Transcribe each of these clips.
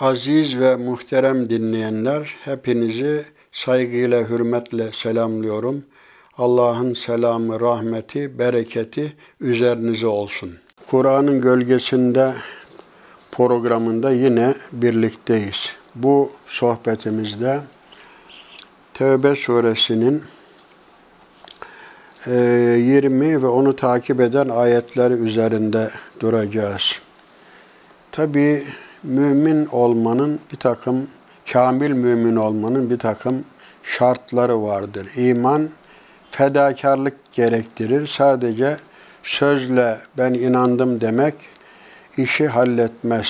Aziz ve muhterem dinleyenler, hepinizi saygıyla, hürmetle selamlıyorum. Allah'ın selamı, rahmeti, bereketi üzerinize olsun. Kur'an'ın gölgesinde programında yine birlikteyiz. Bu sohbetimizde Tevbe suresinin 20 e, ve onu takip eden ayetler üzerinde duracağız. Tabi mümin olmanın bir takım, kamil mümin olmanın bir takım şartları vardır. İman fedakarlık gerektirir. Sadece sözle ben inandım demek işi halletmez.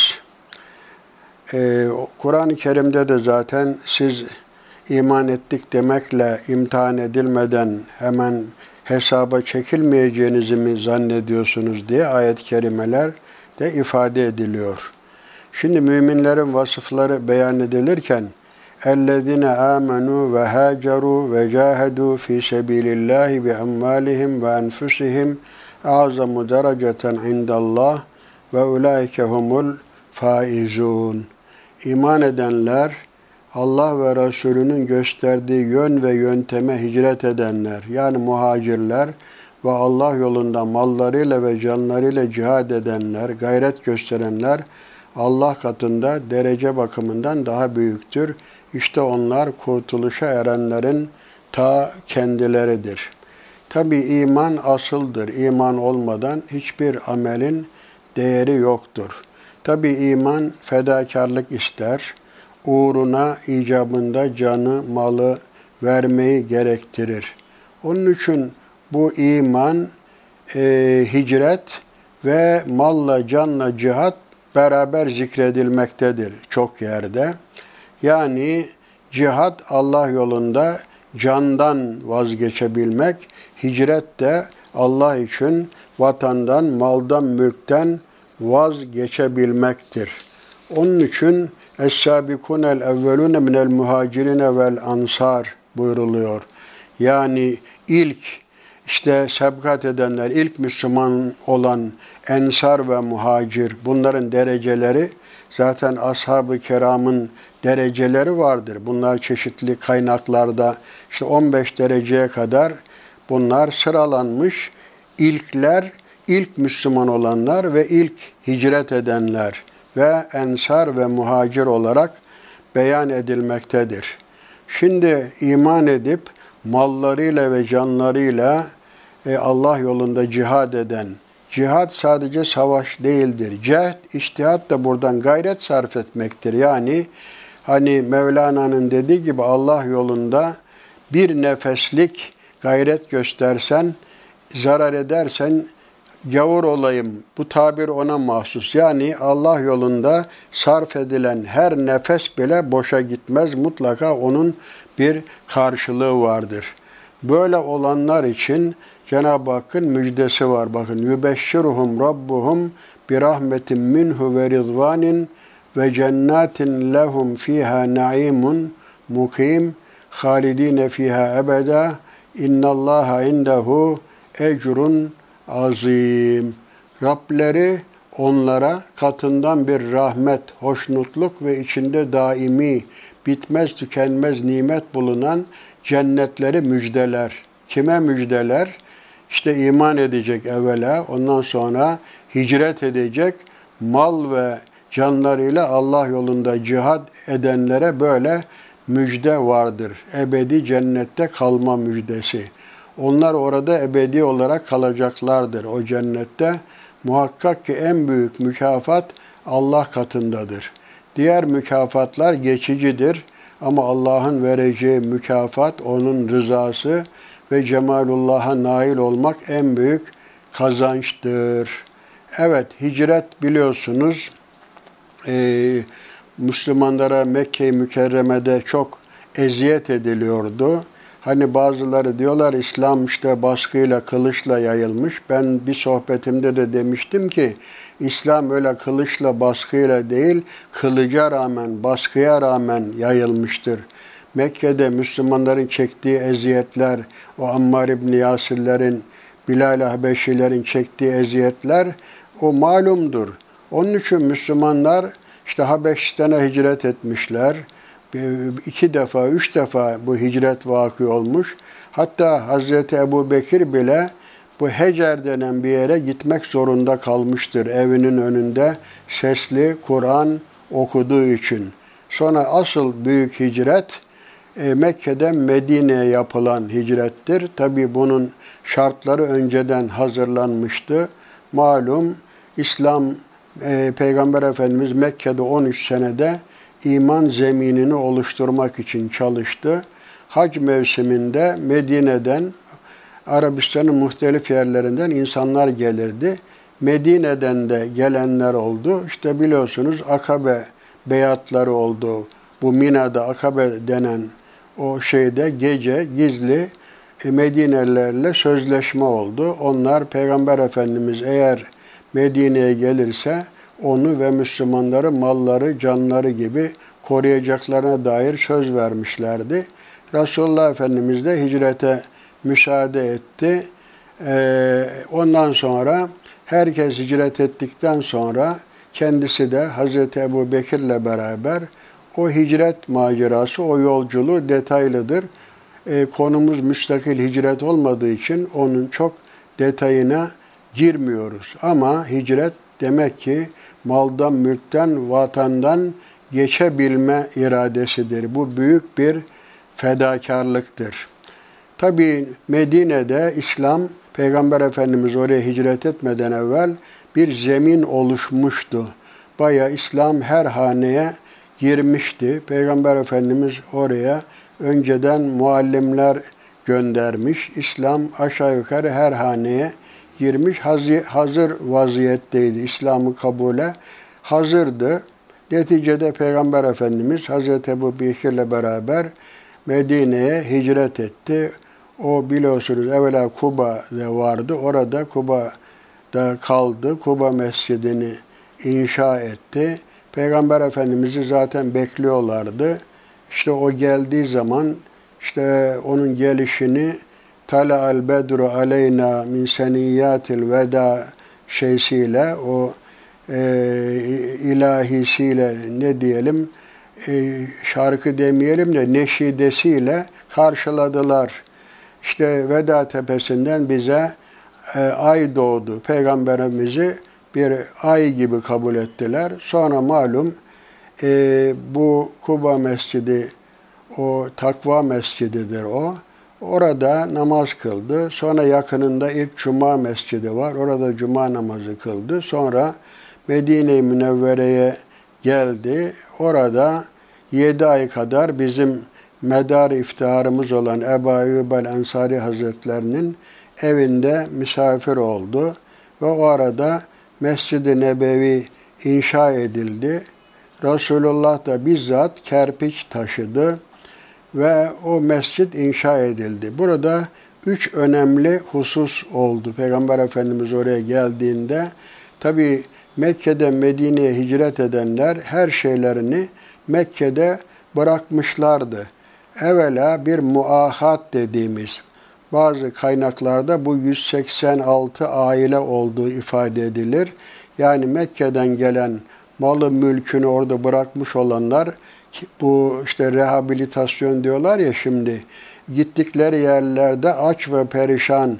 Ee, Kur'an-ı Kerim'de de zaten siz iman ettik demekle imtihan edilmeden hemen hesaba çekilmeyeceğinizi mi zannediyorsunuz diye ayet-i kerimeler de ifade ediliyor. Şimdi müminlerin vasıfları beyan edilirken اَلَّذِينَ آمَنُوا وَهَاجَرُوا وَجَاهَدُوا فِي سَبِيلِ اللّٰهِ بِأَمْوَالِهِمْ وَأَنْفُسِهِمْ أَعْظَمُ دَرَجَةً عِنْدَ اللّٰهِ وَاُولَٰئِكَ هُمُ الْفَائِزُونَ İman edenler, Allah ve Resulünün gösterdiği yön ve yönteme hicret edenler, yani muhacirler ve Allah yolunda mallarıyla ve canlarıyla cihad edenler, gayret gösterenler, Allah katında derece bakımından daha büyüktür. İşte onlar kurtuluşa erenlerin ta kendileridir. Tabi iman asıldır. İman olmadan hiçbir amelin değeri yoktur. Tabi iman fedakarlık ister. Uğruna icabında canı, malı vermeyi gerektirir. Onun için bu iman, e, hicret ve malla, canla cihat beraber zikredilmektedir çok yerde. Yani cihat Allah yolunda candan vazgeçebilmek, hicret de Allah için vatandan, maldan, mülkten vazgeçebilmektir. Onun için Es-sabikunel evvelune minel muhacirine vel ansar buyruluyor. Yani ilk işte sebkat edenler, ilk Müslüman olan ensar ve muhacir, bunların dereceleri zaten ashab-ı kiramın dereceleri vardır. Bunlar çeşitli kaynaklarda işte 15 dereceye kadar bunlar sıralanmış. İlkler, ilk Müslüman olanlar ve ilk hicret edenler ve ensar ve muhacir olarak beyan edilmektedir. Şimdi iman edip mallarıyla ve canlarıyla e, Allah yolunda cihad eden, cihad sadece savaş değildir. Cehd, iştihat da buradan gayret sarf etmektir. Yani hani Mevlana'nın dediği gibi Allah yolunda bir nefeslik gayret göstersen, zarar edersen gavur olayım. Bu tabir ona mahsus. Yani Allah yolunda sarf edilen her nefes bile boşa gitmez. Mutlaka onun bir karşılığı vardır. Böyle olanlar için Cenab-ı Hakk'ın müjdesi var. Bakın yübeşşiruhum rabbuhum bir rahmetin minhu ve rizvanin ve cennetin lehum fiha naimun mukim halidine fiha ebeda innallaha indehu ecrun azim. Rableri onlara katından bir rahmet, hoşnutluk ve içinde daimi, bitmez tükenmez nimet bulunan cennetleri müjdeler. Kime müjdeler? İşte iman edecek evvela, ondan sonra hicret edecek, mal ve canlarıyla Allah yolunda cihad edenlere böyle müjde vardır. Ebedi cennette kalma müjdesi. Onlar orada ebedi olarak kalacaklardır o cennette. Muhakkak ki en büyük mükafat Allah katındadır. Diğer mükafatlar geçicidir ama Allah'ın vereceği mükafat, onun rızası ve cemalullah'a nail olmak en büyük kazançtır. Evet, hicret biliyorsunuz e, Müslümanlara Mekke-i Mükerreme'de çok eziyet ediliyordu. Hani bazıları diyorlar İslam işte baskıyla, kılıçla yayılmış. Ben bir sohbetimde de demiştim ki İslam öyle kılıçla, baskıyla değil, kılıca rağmen, baskıya rağmen yayılmıştır. Mekke'de Müslümanların çektiği eziyetler, o Ammar İbni Yasirlerin, Bilal Habeşilerin çektiği eziyetler o malumdur. Onun için Müslümanlar işte Habeşistan'a hicret etmişler. iki defa, üç defa bu hicret vakı olmuş. Hatta Hazreti Ebu Bekir bile bu Hecer denen bir yere gitmek zorunda kalmıştır evinin önünde sesli Kur'an okuduğu için. Sonra asıl büyük hicret e, Mekke'den Medine'ye yapılan hicrettir. Tabi bunun şartları önceden hazırlanmıştı. Malum İslam e, Peygamber Efendimiz Mekke'de 13 senede iman zeminini oluşturmak için çalıştı. Hac mevsiminde Medine'den Arabistan'ın muhtelif yerlerinden insanlar gelirdi. Medine'den de gelenler oldu. İşte biliyorsunuz Akabe beyatları oldu. Bu Mina'da Akabe denen o şeyde gece gizli e, Medinelilerle sözleşme oldu. Onlar Peygamber Efendimiz eğer Medine'ye gelirse onu ve Müslümanları malları, canları gibi koruyacaklarına dair söz vermişlerdi. Resulullah Efendimiz de hicrete müsaade etti. Ee, ondan sonra herkes hicret ettikten sonra kendisi de Hazreti Ebu Bekir'le beraber o hicret macerası, o yolculuğu detaylıdır. E, konumuz müstakil hicret olmadığı için onun çok detayına girmiyoruz. Ama hicret demek ki maldan, mülkten, vatandan geçebilme iradesidir. Bu büyük bir fedakarlıktır. Tabi Medine'de İslam, Peygamber Efendimiz oraya hicret etmeden evvel bir zemin oluşmuştu. Baya İslam her haneye girmişti. Peygamber Efendimiz oraya önceden muallimler göndermiş. İslam aşağı yukarı her haneye girmiş, hazır vaziyetteydi İslam'ı kabule. Hazırdı. Neticede Peygamber Efendimiz Hazreti Ebu Bekir'le beraber Medine'ye hicret etti. O biliyorsunuz evvela Kuba'da vardı. Orada Kuba'da kaldı. Kuba Mescidini inşa etti. Peygamber Efendimiz'i zaten bekliyorlardı. İşte o geldiği zaman işte onun gelişini Tala al bedru aleyna min seniyyatil veda şeysiyle o e, ilahisiyle ne diyelim e, şarkı demeyelim de neşidesiyle karşıladılar. İşte Veda Tepesi'nden bize e, ay doğdu. Peygamberimizi bir ay gibi kabul ettiler. Sonra malum e, bu Kuba Mescidi o takva mescididir o. Orada namaz kıldı. Sonra yakınında ilk Cuma mescidi var. Orada Cuma namazı kıldı. Sonra Medine-i Münevvere'ye geldi. Orada yedi ay kadar bizim medar iftiharımız olan Ebu Eyyub el-Ensari Hazretlerinin evinde misafir oldu. Ve o arada Mescid-i Nebevi inşa edildi. Resulullah da bizzat kerpiç taşıdı ve o mescit inşa edildi. Burada üç önemli husus oldu. Peygamber Efendimiz oraya geldiğinde tabi Mekke'den Medine'ye hicret edenler her şeylerini Mekke'de bırakmışlardı. Evvela bir muahat dediğimiz bazı kaynaklarda bu 186 aile olduğu ifade edilir. Yani Mekke'den gelen malı mülkünü orada bırakmış olanlar bu işte rehabilitasyon diyorlar ya şimdi gittikleri yerlerde aç ve perişan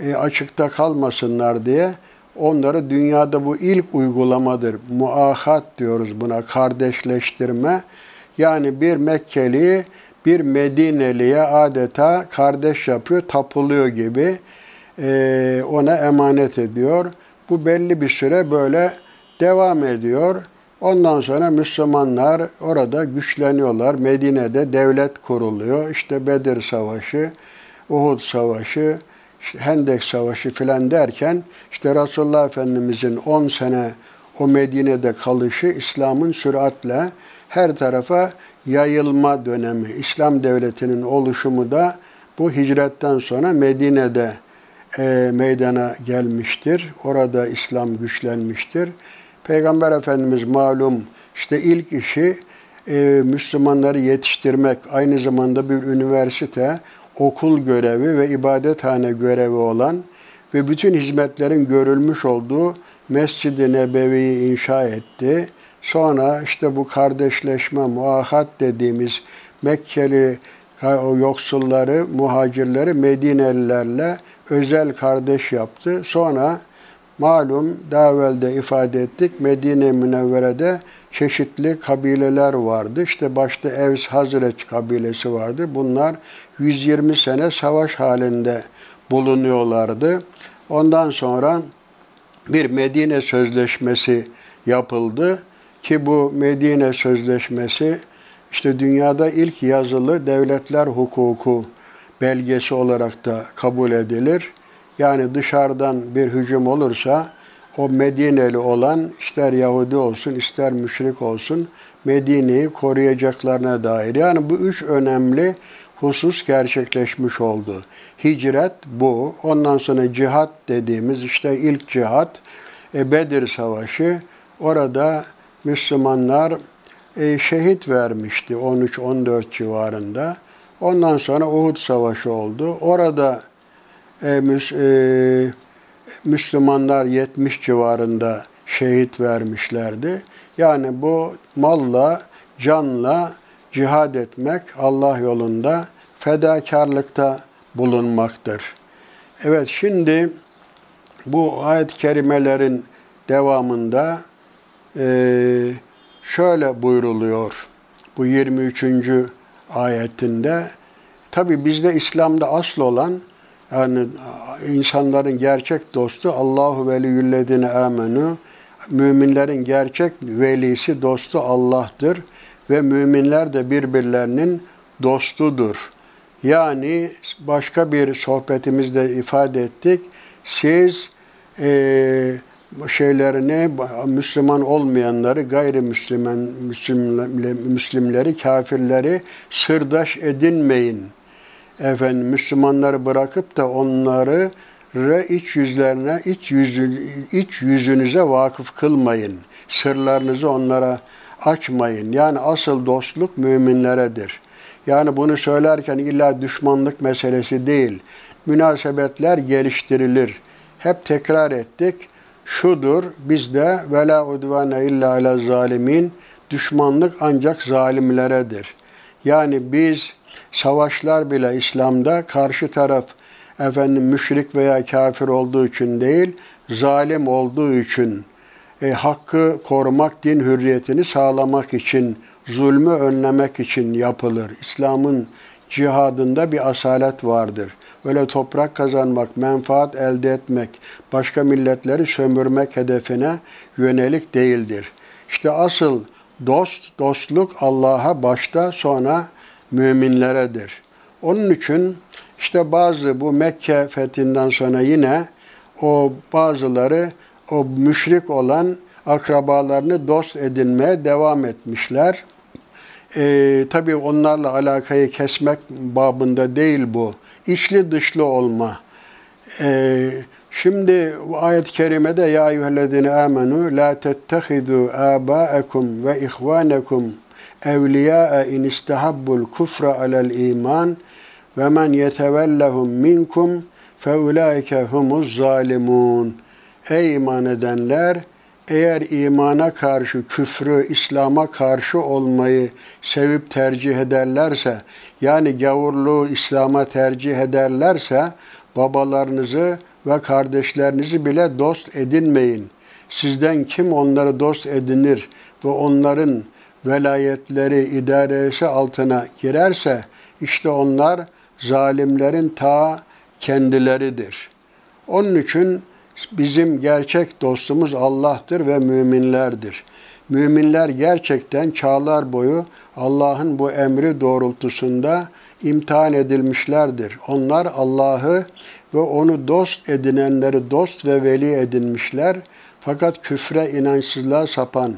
e, açıkta kalmasınlar diye onları dünyada bu ilk uygulamadır. Muahat diyoruz buna kardeşleştirme. Yani bir Mekkeli bir Medineli'ye adeta kardeş yapıyor, tapılıyor gibi e, ona emanet ediyor. Bu belli bir süre böyle devam ediyor. Ondan sonra Müslümanlar orada güçleniyorlar. Medine'de devlet kuruluyor. İşte Bedir Savaşı, Uhud Savaşı, Hendek Savaşı filan derken işte Resulullah Efendimizin 10 sene o Medine'de kalışı İslam'ın süratle her tarafa yayılma dönemi. İslam devletinin oluşumu da bu hicretten sonra Medine'de e, meydana gelmiştir. Orada İslam güçlenmiştir. Peygamber Efendimiz malum işte ilk işi e, Müslümanları yetiştirmek, aynı zamanda bir üniversite, okul görevi ve ibadethane görevi olan ve bütün hizmetlerin görülmüş olduğu Mescid-i Nebevi'yi inşa etti. Sonra işte bu kardeşleşme, muahat dediğimiz Mekkeli o yoksulları, muhacirleri Medinelilerle özel kardeş yaptı. Sonra malum daha evvel de ifade ettik Medine Münevvere'de çeşitli kabileler vardı. İşte başta Evs Hazreç kabilesi vardı. Bunlar 120 sene savaş halinde bulunuyorlardı. Ondan sonra bir Medine Sözleşmesi yapıldı ki bu Medine Sözleşmesi işte dünyada ilk yazılı devletler hukuku belgesi olarak da kabul edilir. Yani dışarıdan bir hücum olursa o Medineli olan ister Yahudi olsun ister müşrik olsun Medine'yi koruyacaklarına dair. Yani bu üç önemli husus gerçekleşmiş oldu. Hicret bu. Ondan sonra cihat dediğimiz işte ilk cihat e, Bedir Savaşı. Orada Müslümanlar e, şehit vermişti 13-14 civarında. Ondan sonra Uhud Savaşı oldu. Orada e, müs, e, Müslümanlar 70 civarında şehit vermişlerdi. Yani bu malla, canla cihad etmek Allah yolunda fedakarlıkta bulunmaktır. Evet şimdi bu ayet-i kerimelerin devamında şöyle buyruluyor. Bu 23. ayetinde tabi bizde İslam'da asıl olan yani insanların gerçek dostu Allahu veliyüllezine amenu müminlerin gerçek velisi dostu Allah'tır ve müminler de birbirlerinin dostudur. Yani başka bir sohbetimizde ifade ettik. Siz e, şeylerini Müslüman olmayanları, gayrimüslimen Müslimleri, kafirleri sırdaş edinmeyin. Efendim Müslümanları bırakıp da onları iç yüzlerine, iç, yüzü, iç yüzünüze vakıf kılmayın. Sırlarınızı onlara açmayın. Yani asıl dostluk müminleredir. Yani bunu söylerken illa düşmanlık meselesi değil. Münasebetler geliştirilir. Hep tekrar ettik. Şudur bizde ve la udvane illa ala zalimin düşmanlık ancak zalimleredir. Yani biz savaşlar bile İslam'da karşı taraf efendim müşrik veya kafir olduğu için değil, zalim olduğu için e, hakkı korumak, din hürriyetini sağlamak için, zulmü önlemek için yapılır. İslam'ın cihadında bir asalet vardır. Öyle toprak kazanmak, menfaat elde etmek, başka milletleri sömürmek hedefine yönelik değildir. İşte asıl dost, dostluk Allah'a başta sonra müminleredir. Onun için işte bazı bu Mekke fethinden sonra yine o bazıları o müşrik olan akrabalarını dost edinmeye devam etmişler. Ee, tabii onlarla alakayı kesmek babında değil bu. İçli dışlı olma. Ee, şimdi ayet-i kerimede ya eyyühellezine amenu la tettehidu abaekum ve ihvanekum evliya in istahabbul kufra alel iman ve men yetevellehum minkum fe ulaike humuz zalimun. Ey iman edenler! Eğer imana karşı küfrü, İslam'a karşı olmayı sevip tercih ederlerse, yani gavurluğu İslam'a tercih ederlerse, babalarınızı ve kardeşlerinizi bile dost edinmeyin. Sizden kim onları dost edinir ve onların velayetleri idaresi altına girerse, işte onlar zalimlerin ta kendileridir. Onun için bizim gerçek dostumuz Allah'tır ve müminlerdir. Müminler gerçekten çağlar boyu Allah'ın bu emri doğrultusunda imtihan edilmişlerdir. Onlar Allah'ı ve onu dost edinenleri dost ve veli edinmişler. Fakat küfre inançsızlığa sapan,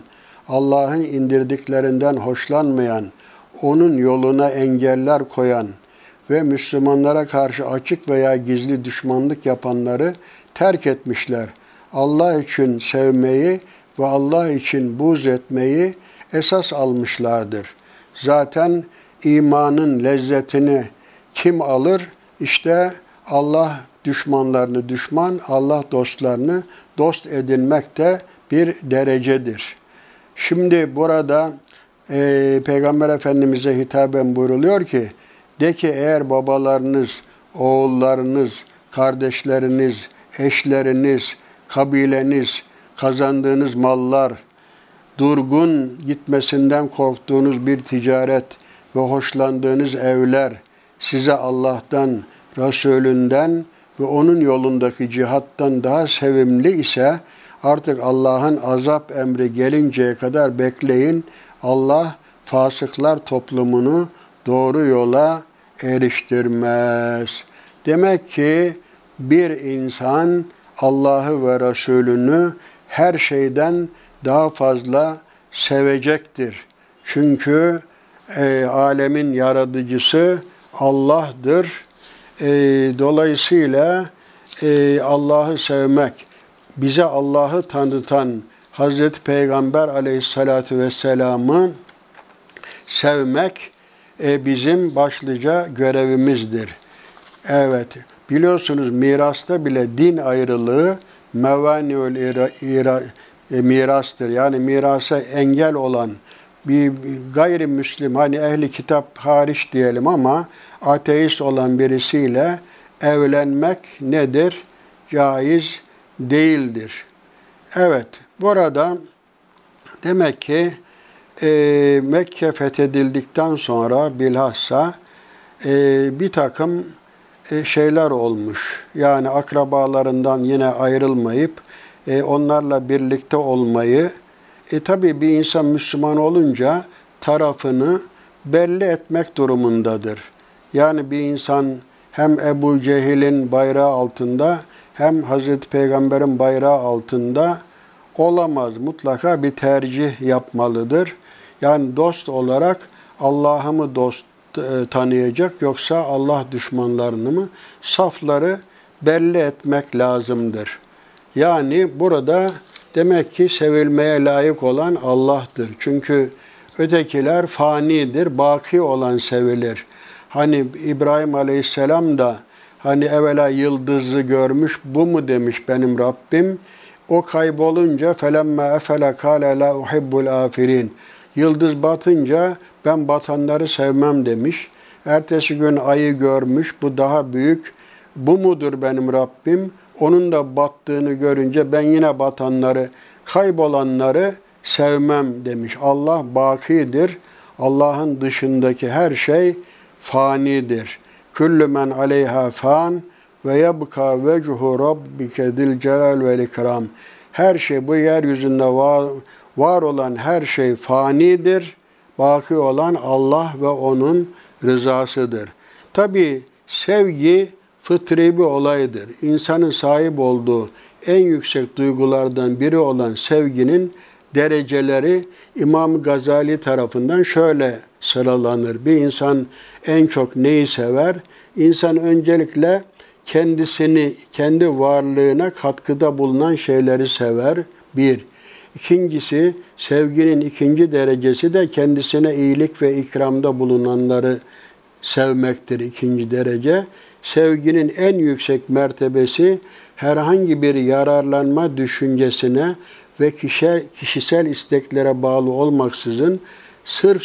Allah'ın indirdiklerinden hoşlanmayan, onun yoluna engeller koyan ve Müslümanlara karşı açık veya gizli düşmanlık yapanları terk etmişler. Allah için sevmeyi ve Allah için buz etmeyi esas almışlardır. Zaten imanın lezzetini kim alır? İşte Allah düşmanlarını düşman, Allah dostlarını dost edinmek de bir derecedir. Şimdi burada e, Peygamber Efendimiz'e hitaben buyruluyor ki, de ki eğer babalarınız, oğullarınız, kardeşleriniz, eşleriniz, kabileniz, kazandığınız mallar, durgun gitmesinden korktuğunuz bir ticaret ve hoşlandığınız evler size Allah'tan, Resulünden ve onun yolundaki cihattan daha sevimli ise artık Allah'ın azap emri gelinceye kadar bekleyin. Allah fasıklar toplumunu doğru yola eriştirmez. Demek ki bir insan Allah'ı ve Resulünü her şeyden daha fazla sevecektir. Çünkü e, alemin yaratıcısı Allah'dır. E, dolayısıyla e, Allah'ı sevmek, bize Allah'ı tanıtan Hazreti Peygamber aleyhissalatu vesselam'ı sevmek e, bizim başlıca görevimizdir. Evet, biliyorsunuz mirasta bile din ayrılığı mevaniül e, mirastır. Yani mirasa engel olan bir gayrimüslim hani ehli kitap hariç diyelim ama ateist olan birisiyle evlenmek nedir? Caiz değildir. Evet, burada demek ki e, Mekke fethedildikten sonra bilhassa e, bir takım şeyler olmuş. Yani akrabalarından yine ayrılmayıp e, onlarla birlikte olmayı, e tabi bir insan Müslüman olunca tarafını belli etmek durumundadır. Yani bir insan hem Ebu Cehil'in bayrağı altında hem Hazreti Peygamber'in bayrağı altında olamaz. Mutlaka bir tercih yapmalıdır. Yani dost olarak Allah'ı mı dost e, tanıyacak yoksa Allah düşmanlarını mı? Safları belli etmek lazımdır. Yani burada demek ki sevilmeye layık olan Allah'tır. Çünkü ötekiler fanidir, baki olan sevilir. Hani İbrahim Aleyhisselam da hani evvela yıldızı görmüş, bu mu demiş benim Rabbim. O kaybolunca felemme efele kâle la uhibbul afirin. Yıldız batınca ben batanları sevmem demiş. Ertesi gün ayı görmüş, bu daha büyük. Bu mudur benim Rabbim? Onun da battığını görünce ben yine batanları, kaybolanları sevmem demiş. Allah bakidir. Allah'ın dışındaki her şey fanidir. Küllü men aleyha fan ve yebka vechuhu rabbike zil celal ve ikram. Her şey bu yeryüzünde var, var olan her şey fanidir. Baki olan Allah ve onun rızasıdır. Tabi sevgi fıtri bir olaydır. İnsanın sahip olduğu en yüksek duygulardan biri olan sevginin dereceleri İmam Gazali tarafından şöyle sıralanır. Bir insan en çok neyi sever? İnsan öncelikle kendisini, kendi varlığına katkıda bulunan şeyleri sever. Bir. İkincisi, sevginin ikinci derecesi de kendisine iyilik ve ikramda bulunanları sevmektir ikinci derece. Sevginin en yüksek mertebesi herhangi bir yararlanma düşüncesine ve kişisel, isteklere bağlı olmaksızın sırf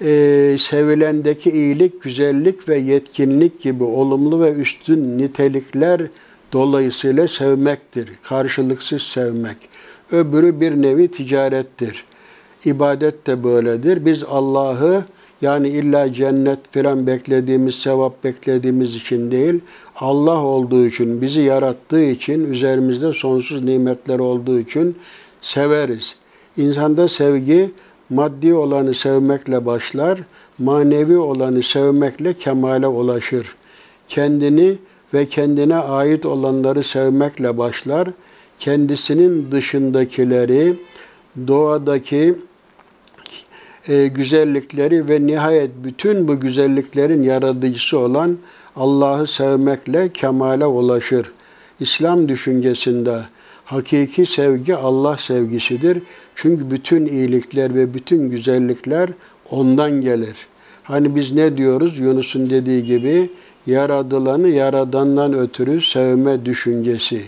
e, sevilendeki iyilik, güzellik ve yetkinlik gibi olumlu ve üstün nitelikler dolayısıyla sevmektir. Karşılıksız sevmek. Öbürü bir nevi ticarettir. İbadet de böyledir. Biz Allah'ı yani illa cennet filan beklediğimiz, sevap beklediğimiz için değil, Allah olduğu için, bizi yarattığı için, üzerimizde sonsuz nimetler olduğu için severiz. İnsanda sevgi maddi olanı sevmekle başlar, manevi olanı sevmekle kemale ulaşır. Kendini ve kendine ait olanları sevmekle başlar, kendisinin dışındakileri, doğadaki e, güzellikleri ve nihayet bütün bu güzelliklerin yaratıcısı olan Allah'ı sevmekle kemale ulaşır. İslam düşüncesinde hakiki sevgi Allah sevgisidir. Çünkü bütün iyilikler ve bütün güzellikler ondan gelir. Hani biz ne diyoruz? Yunus'un dediği gibi yaradılanı yaradandan ötürü sevme düşüncesi.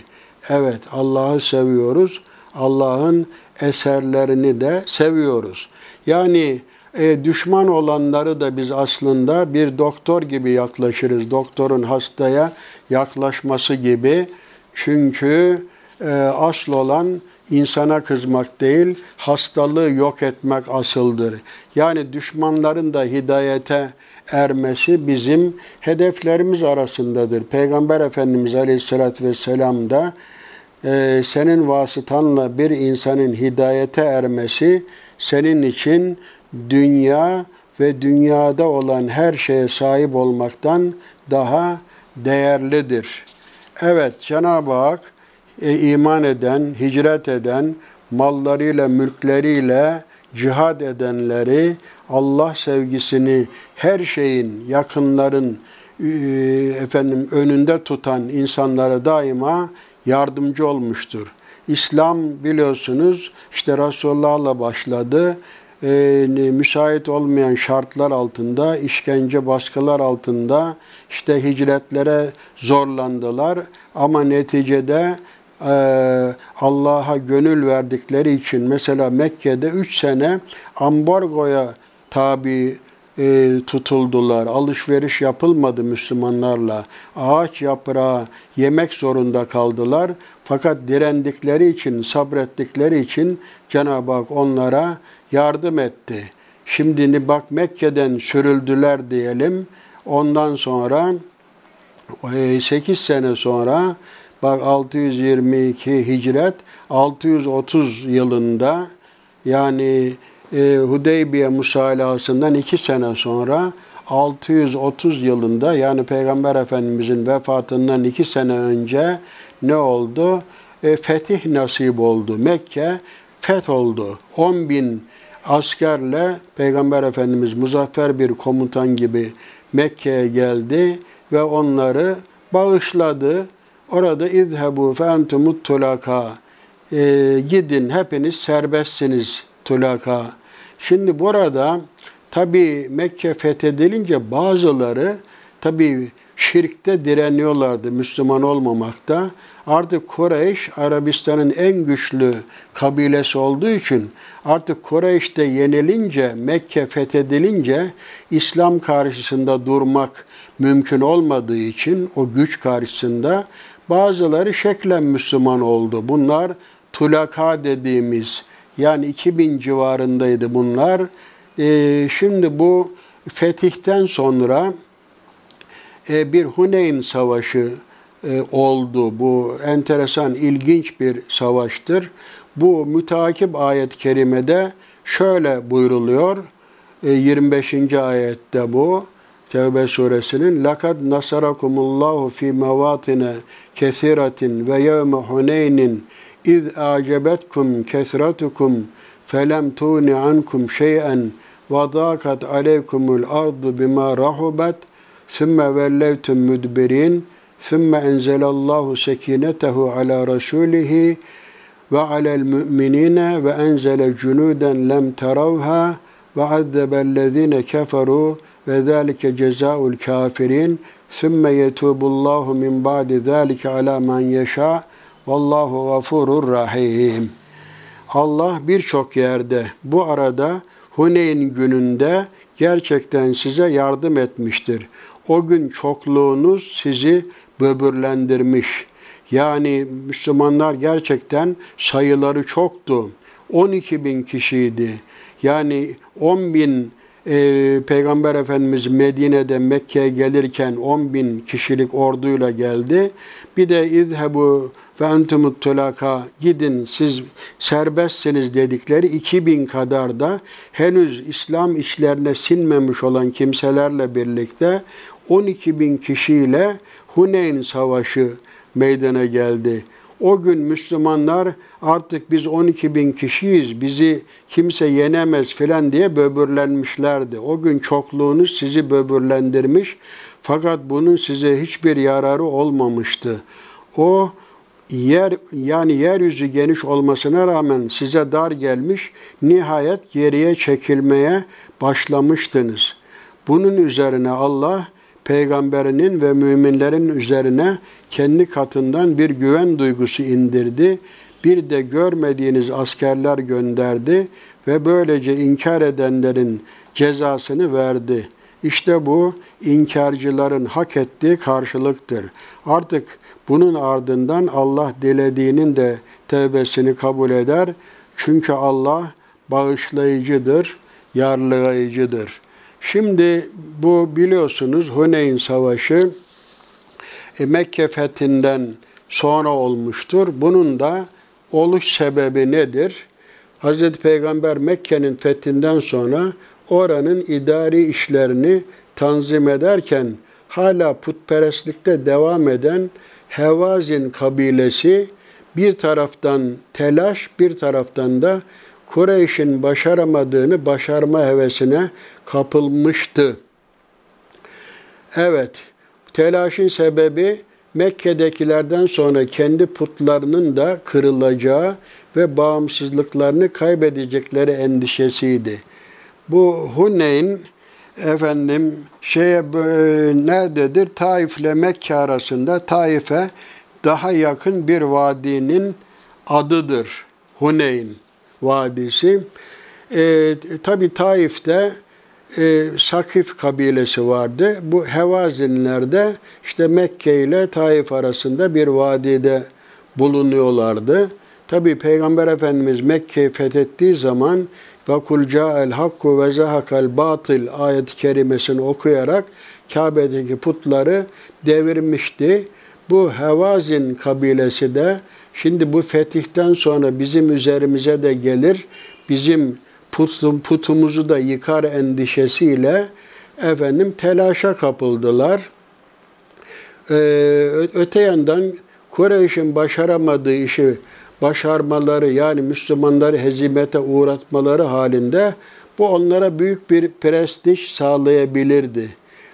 Evet Allah'ı seviyoruz. Allah'ın eserlerini de seviyoruz. Yani e, düşman olanları da biz aslında bir doktor gibi yaklaşırız. Doktorun hastaya yaklaşması gibi. Çünkü e, asıl olan insana kızmak değil, hastalığı yok etmek asıldır. Yani düşmanların da hidayete ermesi bizim hedeflerimiz arasındadır. Peygamber Efendimiz Aleyhisselatü Vesselam da e, senin vasıtanla bir insanın hidayete ermesi senin için dünya ve dünyada olan her şeye sahip olmaktan daha değerlidir. Evet Cenab-ı Hak e, iman eden, hicret eden, mallarıyla, mülkleriyle cihad edenleri, Allah sevgisini her şeyin, yakınların e, efendim önünde tutan insanlara daima yardımcı olmuştur. İslam biliyorsunuz işte Resulullah'la başladı. Ee, müsait olmayan şartlar altında, işkence baskılar altında işte hicretlere zorlandılar. Ama neticede e, Allah'a gönül verdikleri için mesela Mekke'de 3 sene ambargoya tabi e, tutuldular. Alışveriş yapılmadı Müslümanlarla. Ağaç yaprağı yemek zorunda kaldılar. Fakat direndikleri için, sabrettikleri için Cenab-ı Hak onlara yardım etti. Şimdi bak Mekke'den sürüldüler diyelim. Ondan sonra 8 e, sene sonra bak 622 hicret 630 yılında yani e, Hudeybiye musalasından iki sene sonra 630 yılında yani Peygamber Efendimizin vefatından iki sene önce ne oldu? E, fetih nasip oldu. Mekke feth oldu. 10 bin askerle Peygamber Efendimiz muzaffer bir komutan gibi Mekke'ye geldi ve onları bağışladı. Orada izhebu fe entumut tulaka. E, gidin hepiniz serbestsiniz tulaka. Şimdi burada tabi Mekke fethedilince bazıları tabi şirkte direniyorlardı Müslüman olmamakta. Artık Kureyş Arabistan'ın en güçlü kabilesi olduğu için artık Kureyş'te yenilince, Mekke fethedilince İslam karşısında durmak mümkün olmadığı için o güç karşısında bazıları şeklen Müslüman oldu. Bunlar tulaka dediğimiz yani 2000 civarındaydı bunlar. Ee, şimdi bu fetihten sonra e, bir Huneyn Savaşı e, oldu. Bu enteresan, ilginç bir savaştır. Bu müteakip ayet-i kerimede şöyle buyruluyor. E, 25. ayette bu. Tevbe suresinin lakad nasarakumullahu fi mevatine kesiratin ve yevme huneynin إذ أعجبتكم كثرتكم فلم تون عنكم شيئا وضاقت عليكم الأرض بما رحبت ثم وليتم مدبرين ثم أنزل الله سكينته على رسوله وعلى المؤمنين وأنزل جنودا لم تروها وعذب الذين كفروا وذلك جزاء الكافرين ثم يتوب الله من بعد ذلك على من يشاء vallahu gafurur rahim. Allah birçok yerde bu arada Huneyn gününde gerçekten size yardım etmiştir. O gün çokluğunuz sizi böbürlendirmiş. Yani Müslümanlar gerçekten sayıları çoktu. 12 bin kişiydi. Yani 10 bin e, Peygamber Efendimiz Medine'de Mekke'ye gelirken 10 bin kişilik orduyla geldi. Bir de izhebu ve entumut tulaka gidin siz serbestsiniz dedikleri 2000 kadar da henüz İslam içlerine sinmemiş olan kimselerle birlikte 12 bin kişiyle Huneyn Savaşı meydana geldi. O gün Müslümanlar artık biz 12 bin kişiyiz, bizi kimse yenemez filan diye böbürlenmişlerdi. O gün çokluğunuz sizi böbürlendirmiş fakat bunun size hiçbir yararı olmamıştı. O yer yani yeryüzü geniş olmasına rağmen size dar gelmiş, nihayet geriye çekilmeye başlamıştınız. Bunun üzerine Allah peygamberinin ve müminlerin üzerine kendi katından bir güven duygusu indirdi. bir de görmediğiniz askerler gönderdi ve böylece inkar edenlerin cezasını verdi. İşte bu inkarcıların hak ettiği karşılıktır. Artık bunun ardından Allah dilediğinin de tevbesini kabul eder. Çünkü Allah bağışlayıcıdır, yarlayıcıdır. Şimdi bu biliyorsunuz Huneyn Savaşı e, Mekke fethinden sonra olmuştur. Bunun da oluş sebebi nedir? Hz. Peygamber Mekke'nin fethinden sonra oranın idari işlerini tanzim ederken hala putperestlikte devam eden Hevazin kabilesi bir taraftan telaş, bir taraftan da Kureyş'in başaramadığını başarma hevesine kapılmıştı. Evet, telaşın sebebi Mekke'dekilerden sonra kendi putlarının da kırılacağı ve bağımsızlıklarını kaybedecekleri endişesiydi. Bu Huneyn efendim şeye nerededir? Taif ile Mekke arasında Taif'e daha yakın bir vadinin adıdır. Huneyn Vadisi. E, Tabi Taif'te e, Sakif kabilesi vardı. Bu Hevazinler işte Mekke ile Taif arasında bir vadide bulunuyorlardı. Tabi Peygamber Efendimiz Mekke'yi fethettiği zaman ve kul ca'el hakku ve zahakal batıl ayet-i kerimesini okuyarak Kabe'deki putları devirmişti. Bu Hevazin kabilesi de şimdi bu fetihten sonra bizim üzerimize de gelir. Bizim putum, putumuzu da yıkar endişesiyle efendim telaşa kapıldılar. Ee, öte yandan Kureyş'in başaramadığı işi başarmaları yani Müslümanları hezimete uğratmaları halinde bu onlara büyük bir prestij sağlayabilirdi.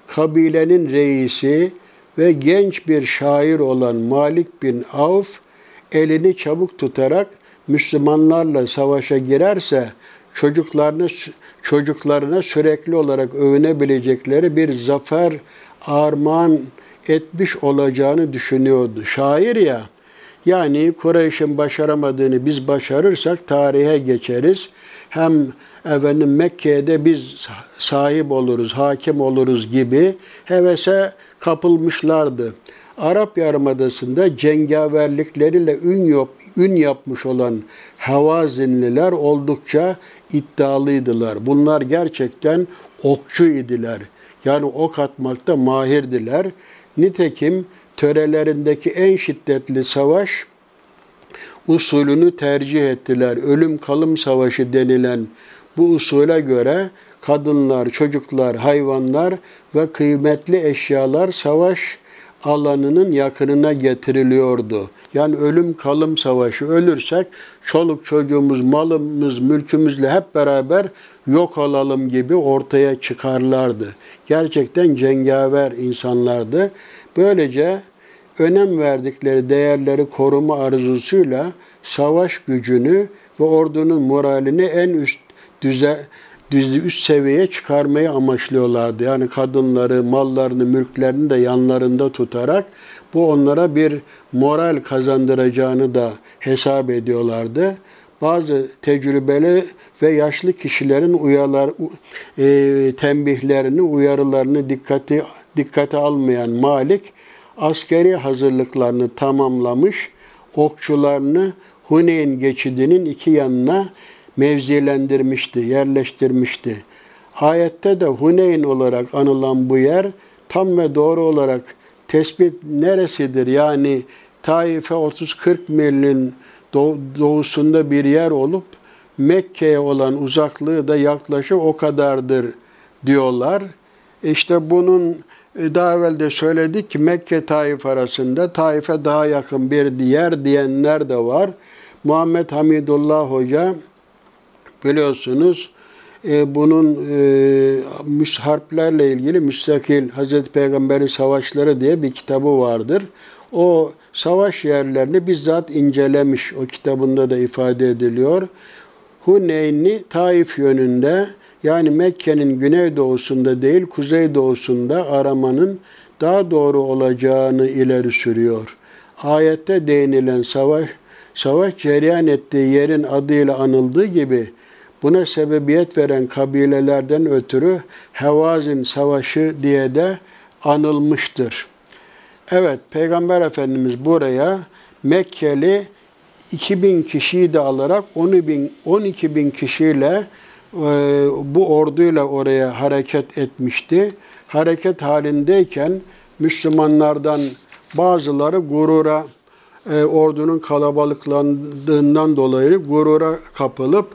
Kabilenin reisi ve genç bir şair olan Malik bin Avf elini çabuk tutarak Müslümanlarla savaşa girerse çocuklarını çocuklarına sürekli olarak övünebilecekleri bir zafer armağan etmiş olacağını düşünüyordu. Şair ya, yani Kureyş'in başaramadığını biz başarırsak tarihe geçeriz. Hem efendim Mekke'de biz sahip oluruz, hakim oluruz gibi hevese kapılmışlardı. Arap Yarımadası'nda cengaverlikleriyle ün, yap, ün yapmış olan Havazinliler oldukça iddialıydılar. Bunlar gerçekten okçu idiler. Yani ok atmakta mahirdiler. Nitekim törelerindeki en şiddetli savaş usulünü tercih ettiler. Ölüm kalım savaşı denilen bu usule göre kadınlar, çocuklar, hayvanlar ve kıymetli eşyalar savaş alanının yakınına getiriliyordu. Yani ölüm kalım savaşı ölürsek çoluk çocuğumuz, malımız, mülkümüzle hep beraber yok olalım gibi ortaya çıkarlardı. Gerçekten cengaver insanlardı. Böylece önem verdikleri değerleri koruma arzusuyla savaş gücünü ve ordunun moralini en üst düze üst seviyeye çıkarmayı amaçlıyorlardı. Yani kadınları, mallarını, mülklerini de yanlarında tutarak bu onlara bir moral kazandıracağını da hesap ediyorlardı. Bazı tecrübeli ve yaşlı kişilerin uyalar, e, tembihlerini, uyarılarını dikkati dikkate almayan Malik askeri hazırlıklarını tamamlamış, okçularını Huneyn geçidinin iki yanına mevzilendirmişti, yerleştirmişti. Ayette de Huneyn olarak anılan bu yer tam ve doğru olarak tespit neresidir? Yani Taif'e 30-40 milin doğusunda bir yer olup Mekke'ye olan uzaklığı da yaklaşık o kadardır diyorlar. İşte bunun e, daha evvel de söyledik ki Mekke Taif arasında Taif'e daha yakın bir yer diyenler de var. Muhammed Hamidullah Hoca biliyorsunuz e, bunun e, harplerle ilgili müstakil Hazreti Peygamber'in savaşları diye bir kitabı vardır. O savaş yerlerini bizzat incelemiş. O kitabında da ifade ediliyor. Huneyn'i Taif yönünde yani Mekke'nin güneydoğusunda değil kuzeydoğusunda aramanın daha doğru olacağını ileri sürüyor. Ayette değinilen savaş savaş cereyan ettiği yerin adıyla anıldığı gibi buna sebebiyet veren kabilelerden ötürü Hevazin Savaşı diye de anılmıştır. Evet, Peygamber Efendimiz buraya Mekkeli 2000 kişiyi de alarak 12 bin, 12 bin kişiyle e, bu orduyla oraya hareket etmişti. Hareket halindeyken Müslümanlardan bazıları gurura, e, ordunun kalabalıklandığından dolayı gurura kapılıp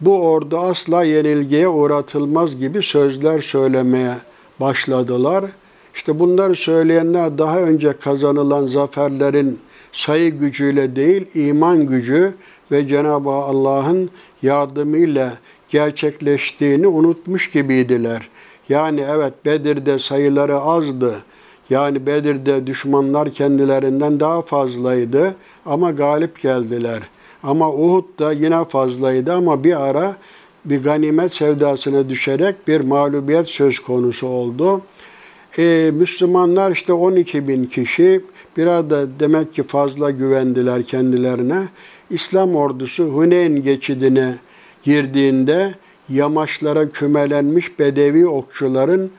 bu ordu asla yenilgiye uğratılmaz gibi sözler söylemeye başladılar. İşte bunları söyleyenler daha önce kazanılan zaferlerin sayı gücüyle değil, iman gücü ve Cenab-ı Allah'ın yardımıyla gerçekleştiğini unutmuş gibiydiler. Yani evet Bedir'de sayıları azdı. Yani Bedir'de düşmanlar kendilerinden daha fazlaydı ama galip geldiler. Ama Uhud da yine fazlaydı ama bir ara bir ganimet sevdasına düşerek bir mağlubiyet söz konusu oldu. Ee, Müslümanlar işte 12 bin kişi biraz da demek ki fazla güvendiler kendilerine. İslam ordusu Huneyn geçidine girdiğinde yamaçlara kümelenmiş bedevi okçuların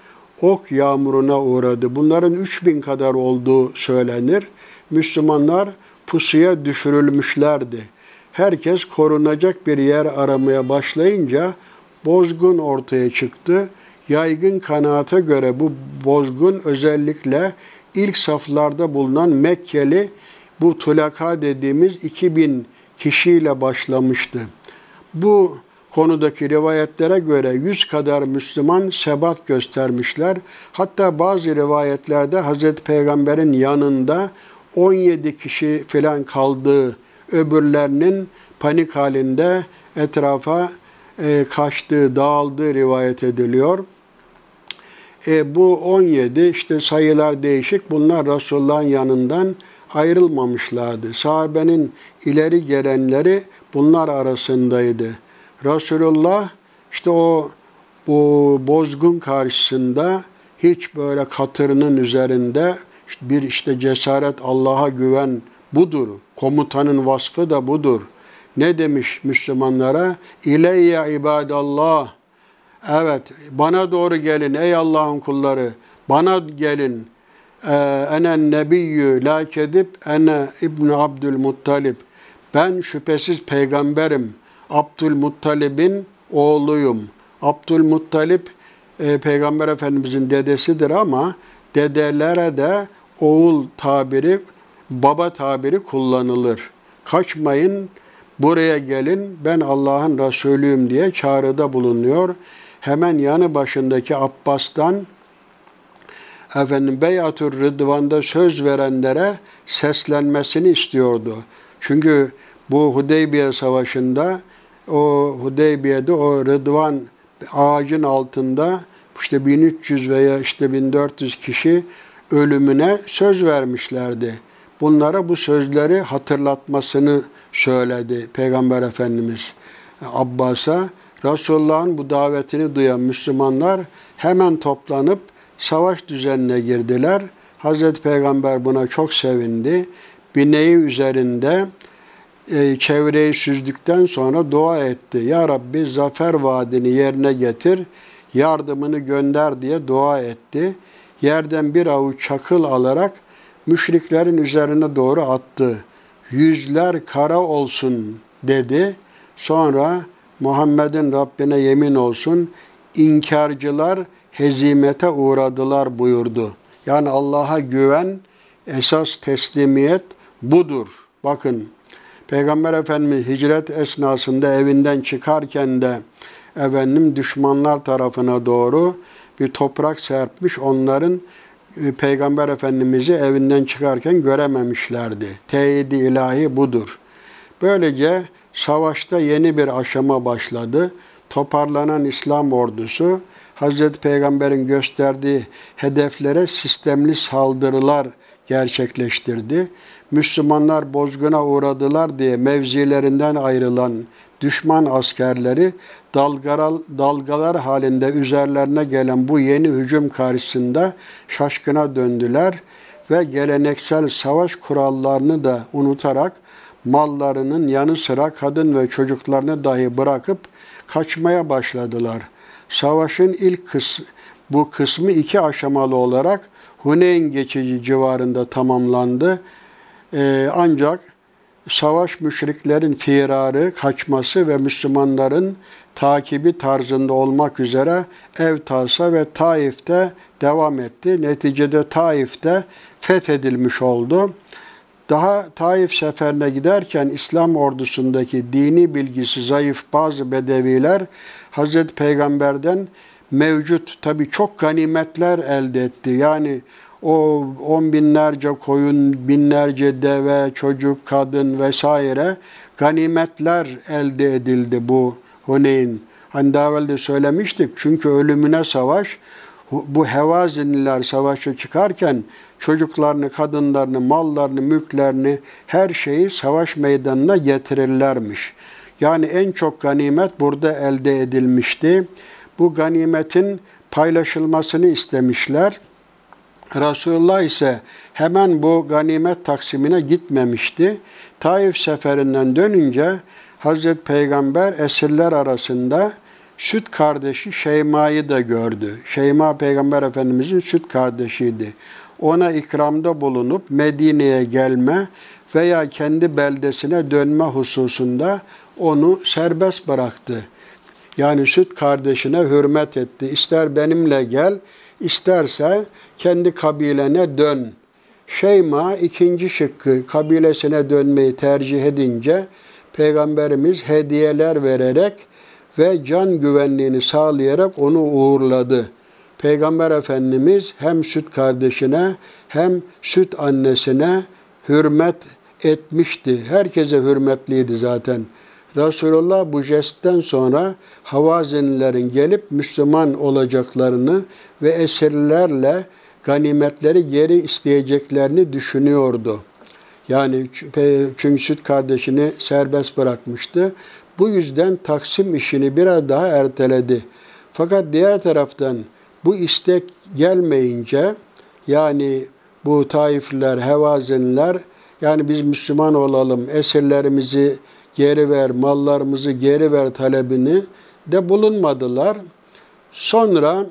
ok yağmuruna uğradı. Bunların 3000 kadar olduğu söylenir. Müslümanlar pusuya düşürülmüşlerdi. Herkes korunacak bir yer aramaya başlayınca bozgun ortaya çıktı. Yaygın kanaate göre bu bozgun özellikle ilk saflarda bulunan Mekkeli bu tulaka dediğimiz 2000 kişiyle başlamıştı. Bu konudaki rivayetlere göre yüz kadar Müslüman sebat göstermişler. Hatta bazı rivayetlerde Hazreti Peygamber'in yanında 17 kişi filan kaldığı, öbürlerinin panik halinde etrafa e, kaçtığı, dağıldığı rivayet ediliyor. E, bu 17 işte sayılar değişik. Bunlar Resulullah'ın yanından ayrılmamışlardı. Sahabenin ileri gelenleri bunlar arasındaydı. Resulullah işte o bu bozgun karşısında hiç böyle katırının üzerinde bir işte cesaret Allah'a güven budur. Komutanın vasfı da budur. Ne demiş Müslümanlara? İleyye ibadallah. Evet, bana doğru gelin ey Allah'ın kulları. Bana gelin. Ee, enen nebiyyü la kedip ene İbn Abdülmuttalib. Ben şüphesiz peygamberim. Abdülmuttalib'in oğluyum. Abdülmuttalib e, Peygamber Efendimizin dedesidir ama dedelere de oğul tabiri, baba tabiri kullanılır. Kaçmayın, buraya gelin, ben Allah'ın Resulüyüm diye çağrıda bulunuyor. Hemen yanı başındaki Abbas'tan efendim Beyatür Rıdvan'da söz verenlere seslenmesini istiyordu. Çünkü bu Hudeybiye Savaşı'nda o Hudeybiye'de o Rıdvan ağacın altında işte 1300 veya işte 1400 kişi ölümüne söz vermişlerdi. Bunlara bu sözleri hatırlatmasını söyledi Peygamber Efendimiz Abbas'a. Resulullah'ın bu davetini duyan Müslümanlar hemen toplanıp savaş düzenine girdiler. Hazreti Peygamber buna çok sevindi. Bineği üzerinde e, çevreyi süzdükten sonra dua etti. Ya Rabbi zafer vaadini yerine getir, yardımını gönder diye dua etti. Yerden bir avuç çakıl alarak müşriklerin üzerine doğru attı. Yüzler kara olsun dedi. Sonra Muhammed'in Rabbine yemin olsun inkarcılar hezimete uğradılar buyurdu. Yani Allah'a güven, esas teslimiyet budur. Bakın Peygamber Efendimiz hicret esnasında evinden çıkarken de efendim düşmanlar tarafına doğru bir toprak serpmiş. Onların e, Peygamber Efendimiz'i evinden çıkarken görememişlerdi. Teyidi ilahi budur. Böylece savaşta yeni bir aşama başladı. Toparlanan İslam ordusu Hazreti Peygamber'in gösterdiği hedeflere sistemli saldırılar gerçekleştirdi. Müslümanlar bozguna uğradılar diye mevzilerinden ayrılan düşman askerleri dalgaral, dalgalar halinde üzerlerine gelen bu yeni hücum karşısında şaşkına döndüler ve geleneksel savaş kurallarını da unutarak mallarının yanı sıra kadın ve çocuklarını dahi bırakıp kaçmaya başladılar. Savaşın ilk kısmı, bu kısmı iki aşamalı olarak Huneyn geçici civarında tamamlandı. Ee, ancak savaş müşriklerin firarı, kaçması ve Müslümanların takibi tarzında olmak üzere Evtas'a ve Taif'te devam etti. Neticede Taif'te fethedilmiş oldu. Daha Taif seferine giderken İslam ordusundaki dini bilgisi zayıf bazı bedeviler Hazreti Peygamber'den mevcut tabi çok ganimetler elde etti. Yani o on binlerce koyun, binlerce deve, çocuk, kadın vesaire ganimetler elde edildi bu Huneyn. Hani daha evvel de söylemiştik çünkü ölümüne savaş bu Hevazinliler savaşa çıkarken çocuklarını, kadınlarını, mallarını, mülklerini, her şeyi savaş meydanına getirirlermiş. Yani en çok ganimet burada elde edilmişti. Bu ganimetin paylaşılmasını istemişler. Resulullah ise hemen bu ganimet taksimine gitmemişti. Taif seferinden dönünce Hazreti Peygamber esirler arasında süt kardeşi Şeyma'yı da gördü. Şeyma Peygamber Efendimizin süt kardeşiydi. Ona ikramda bulunup Medine'ye gelme veya kendi beldesine dönme hususunda onu serbest bıraktı. Yani süt kardeşine hürmet etti. İster benimle gel, isterse kendi kabilene dön. Şeyma ikinci şıkkı kabilesine dönmeyi tercih edince Peygamberimiz hediyeler vererek ve can güvenliğini sağlayarak onu uğurladı. Peygamber Efendimiz hem süt kardeşine hem süt annesine hürmet etmişti. Herkese hürmetliydi zaten. Resulullah bu jestten sonra Havazinlerin gelip Müslüman olacaklarını ve esirlerle ganimetleri geri isteyeceklerini düşünüyordu. Yani çünkü süt kardeşini serbest bırakmıştı. Bu yüzden Taksim işini biraz daha erteledi. Fakat diğer taraftan bu istek gelmeyince yani bu Taifliler, Hevazinler yani biz Müslüman olalım, esirlerimizi geri ver, mallarımızı geri ver talebini de bulunmadılar. Sonra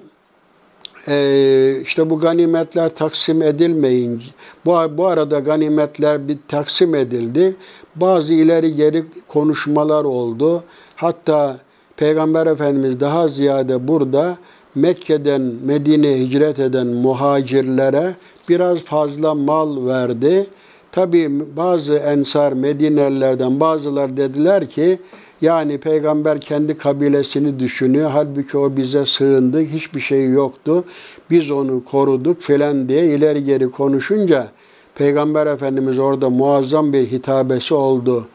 e, işte bu ganimetler taksim edilmeyince, bu, bu arada ganimetler bir taksim edildi. Bazı ileri geri konuşmalar oldu. Hatta Peygamber Efendimiz daha ziyade burada Mekke'den Medine'ye hicret eden muhacirlere biraz fazla mal verdi. Tabi bazı ensar Medinelilerden bazılar dediler ki yani peygamber kendi kabilesini düşünüyor. Halbuki o bize sığındı. Hiçbir şey yoktu. Biz onu koruduk filan diye ileri geri konuşunca Peygamber Efendimiz orada muazzam bir hitabesi oldu.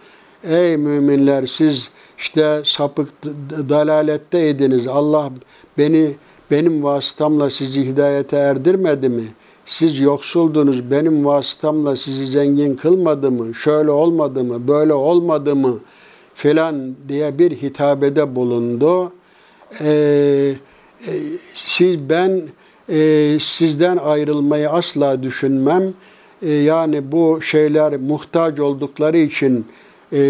Ey müminler siz işte sapık dalaletteydiniz. Allah beni benim vasıtamla sizi hidayete erdirmedi mi? Siz yoksuldunuz, benim vasıtamla sizi zengin kılmadı mı? Şöyle olmadı mı? Böyle olmadı mı? Filan diye bir hitabede bulundu. Ee, e, siz ben e, sizden ayrılmayı asla düşünmem. E, yani bu şeyler muhtaç oldukları için e,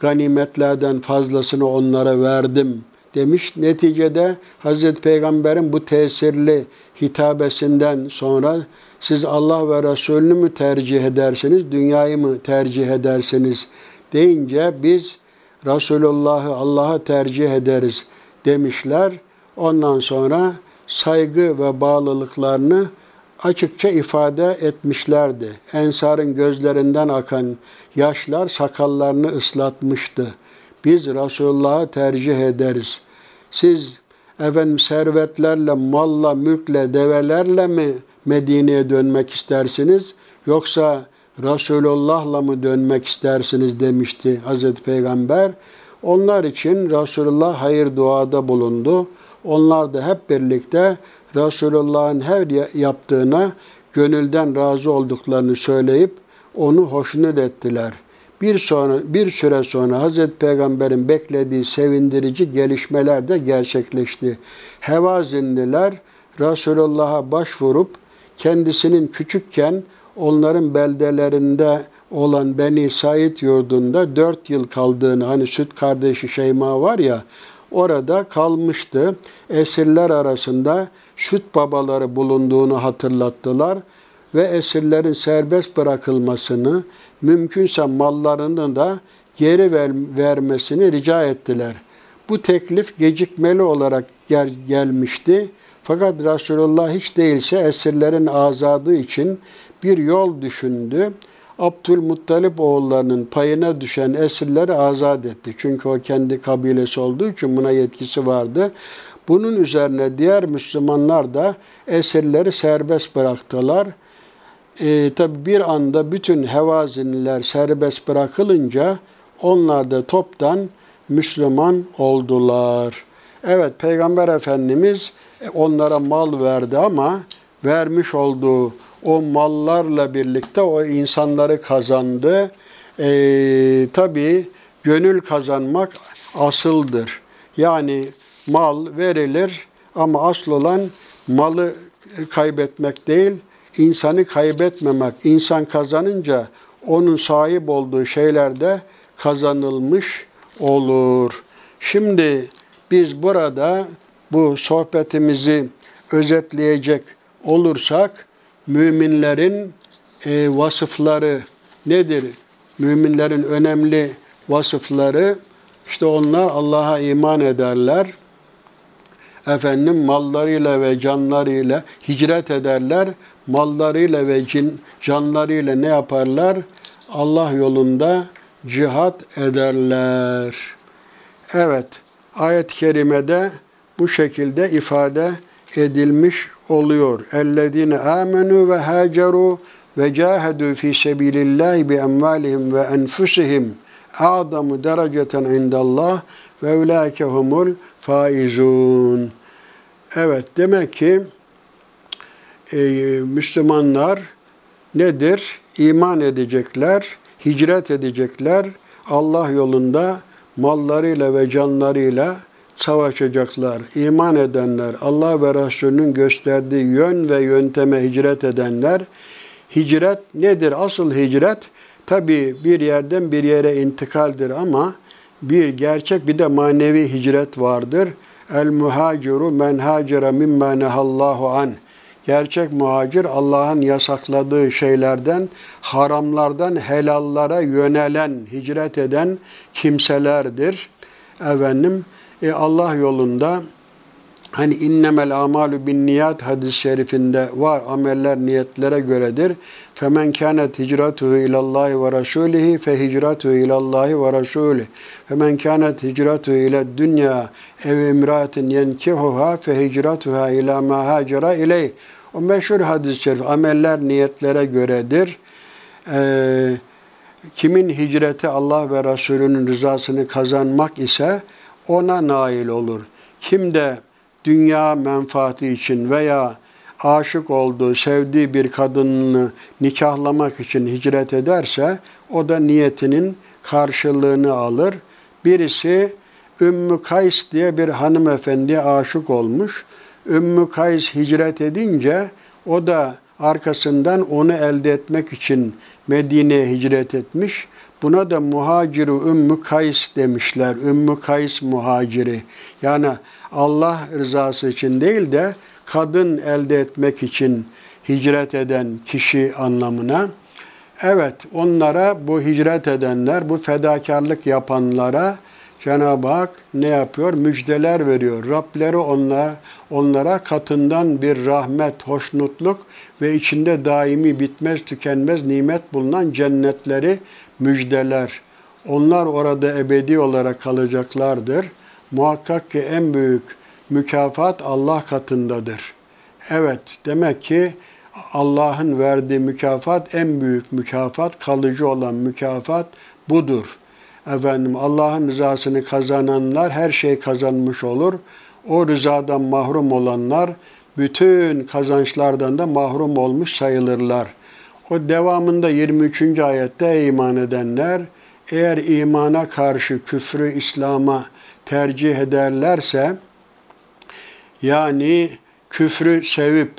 ganimetlerden fazlasını onlara verdim demiş. Neticede Hazreti Peygamber'in bu tesirli hitabesinden sonra siz Allah ve Resulünü mü tercih edersiniz, dünyayı mı tercih edersiniz deyince biz Resulullah'ı Allah'a tercih ederiz demişler. Ondan sonra saygı ve bağlılıklarını açıkça ifade etmişlerdi. Ensar'ın gözlerinden akan yaşlar sakallarını ıslatmıştı. Biz Resulullah'ı tercih ederiz. Siz efendim servetlerle, malla, mülkle, develerle mi Medine'ye dönmek istersiniz? Yoksa Resulullah'la mı dönmek istersiniz demişti Hazreti Peygamber. Onlar için Resulullah hayır duada bulundu. Onlar da hep birlikte Resulullah'ın her yaptığına gönülden razı olduklarını söyleyip onu hoşnut ettiler. Bir sonra bir süre sonra Hazreti Peygamber'in beklediği sevindirici gelişmeler de gerçekleşti. Hevazinliler Resulullah'a başvurup kendisinin küçükken onların beldelerinde olan Beni Said yurdunda dört yıl kaldığını, hani süt kardeşi Şeyma var ya, orada kalmıştı. Esirler arasında süt babaları bulunduğunu hatırlattılar ve esirlerin serbest bırakılmasını, mümkünse mallarını da geri ver, vermesini rica ettiler. Bu teklif gecikmeli olarak gel, gelmişti. Fakat Resulullah hiç değilse esirlerin azadı için bir yol düşündü. Abdülmuttalip oğullarının payına düşen esirleri azat etti. Çünkü o kendi kabilesi olduğu için buna yetkisi vardı. Bunun üzerine diğer Müslümanlar da esirleri serbest bıraktılar. E, tabi bir anda bütün hevazinler serbest bırakılınca onlar da toptan Müslüman oldular. Evet Peygamber Efendimiz onlara mal verdi ama vermiş olduğu o mallarla birlikte o insanları kazandı. Ee, Tabi gönül kazanmak asıldır. Yani mal verilir ama asıl olan malı kaybetmek değil, insanı kaybetmemek. İnsan kazanınca onun sahip olduğu şeyler de kazanılmış olur. Şimdi biz burada bu sohbetimizi özetleyecek olursak müminlerin e, vasıfları nedir? Müminlerin önemli vasıfları işte onlar Allah'a iman ederler. Efendim mallarıyla ve canlarıyla hicret ederler. Mallarıyla ve cin, canlarıyla ne yaparlar? Allah yolunda cihat ederler. Evet, ayet-i kerimede bu şekilde ifade edilmiş oluyor. Ellezine amenu ve haceru ve cahedu fi sebilillahi bi emvalihim ve enfusihim a'zamu dereceten indallah ve ulaike humul faizun. Evet demek ki e, Müslümanlar nedir? İman edecekler, hicret edecekler, Allah yolunda mallarıyla ve canlarıyla savaşacaklar. İman edenler, Allah ve Resulünün gösterdiği yön ve yönteme hicret edenler, hicret nedir? Asıl hicret tabi bir yerden bir yere intikaldir ama bir gerçek bir de manevi hicret vardır. El muhaciru men hacira mimma nehallahu an. Gerçek muhacir Allah'ın yasakladığı şeylerden, haramlardan helallara yönelen, hicret eden kimselerdir. Efendim, e, Allah yolunda hani innemel amalu bin niyat hadis-i şerifinde var. Ameller niyetlere göredir. Femen kânet hicratuhu ilallahi ve rasulihi fe hicratuhu ilallahi ve rasulih. Femen kânet hicratuhu ile dünya ev imraatin yenkihuha fe hicratuha ila ma hacera ileyh. O meşhur hadis-i şerif ameller niyetlere göredir. Ee, kimin hicreti Allah ve Resulünün rızasını kazanmak ise ona nail olur. Kim de dünya menfaati için veya aşık olduğu, sevdiği bir kadını nikahlamak için hicret ederse o da niyetinin karşılığını alır. Birisi Ümmü Kays diye bir hanımefendiye aşık olmuş. Ümmü Kays hicret edince o da arkasından onu elde etmek için Medine'ye hicret etmiş. Buna da muhaciru Ümmü Kays demişler. Ümmü Kays muhaciri. Yani Allah rızası için değil de kadın elde etmek için hicret eden kişi anlamına. Evet, onlara bu hicret edenler, bu fedakarlık yapanlara Cenab-ı Hak ne yapıyor? Müjdeler veriyor. Rableri onlara, onlara katından bir rahmet, hoşnutluk ve içinde daimi bitmez tükenmez nimet bulunan cennetleri müjdeler. Onlar orada ebedi olarak kalacaklardır. Muhakkak ki en büyük mükafat Allah katındadır. Evet, demek ki Allah'ın verdiği mükafat en büyük mükafat, kalıcı olan mükafat budur. Efendim Allah'ın rızasını kazananlar her şey kazanmış olur. O rızadan mahrum olanlar bütün kazançlardan da mahrum olmuş sayılırlar. O devamında 23. ayette iman edenler eğer imana karşı küfrü İslam'a tercih ederlerse yani küfrü sevip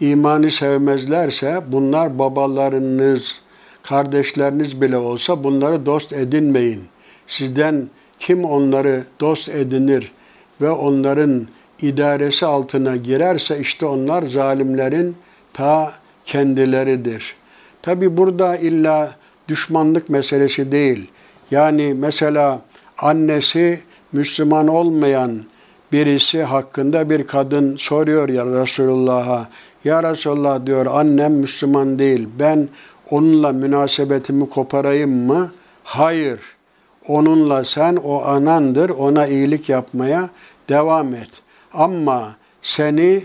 imanı sevmezlerse bunlar babalarınız kardeşleriniz bile olsa bunları dost edinmeyin. Sizden kim onları dost edinir ve onların idaresi altına girerse işte onlar zalimlerin ta kendileridir. Tabi burada illa düşmanlık meselesi değil. Yani mesela annesi Müslüman olmayan birisi hakkında bir kadın soruyor ya Resulullah'a. Ya Resulullah diyor annem Müslüman değil. Ben onunla münasebetimi koparayım mı? Hayır. Onunla sen o anandır. Ona iyilik yapmaya devam et. Ama seni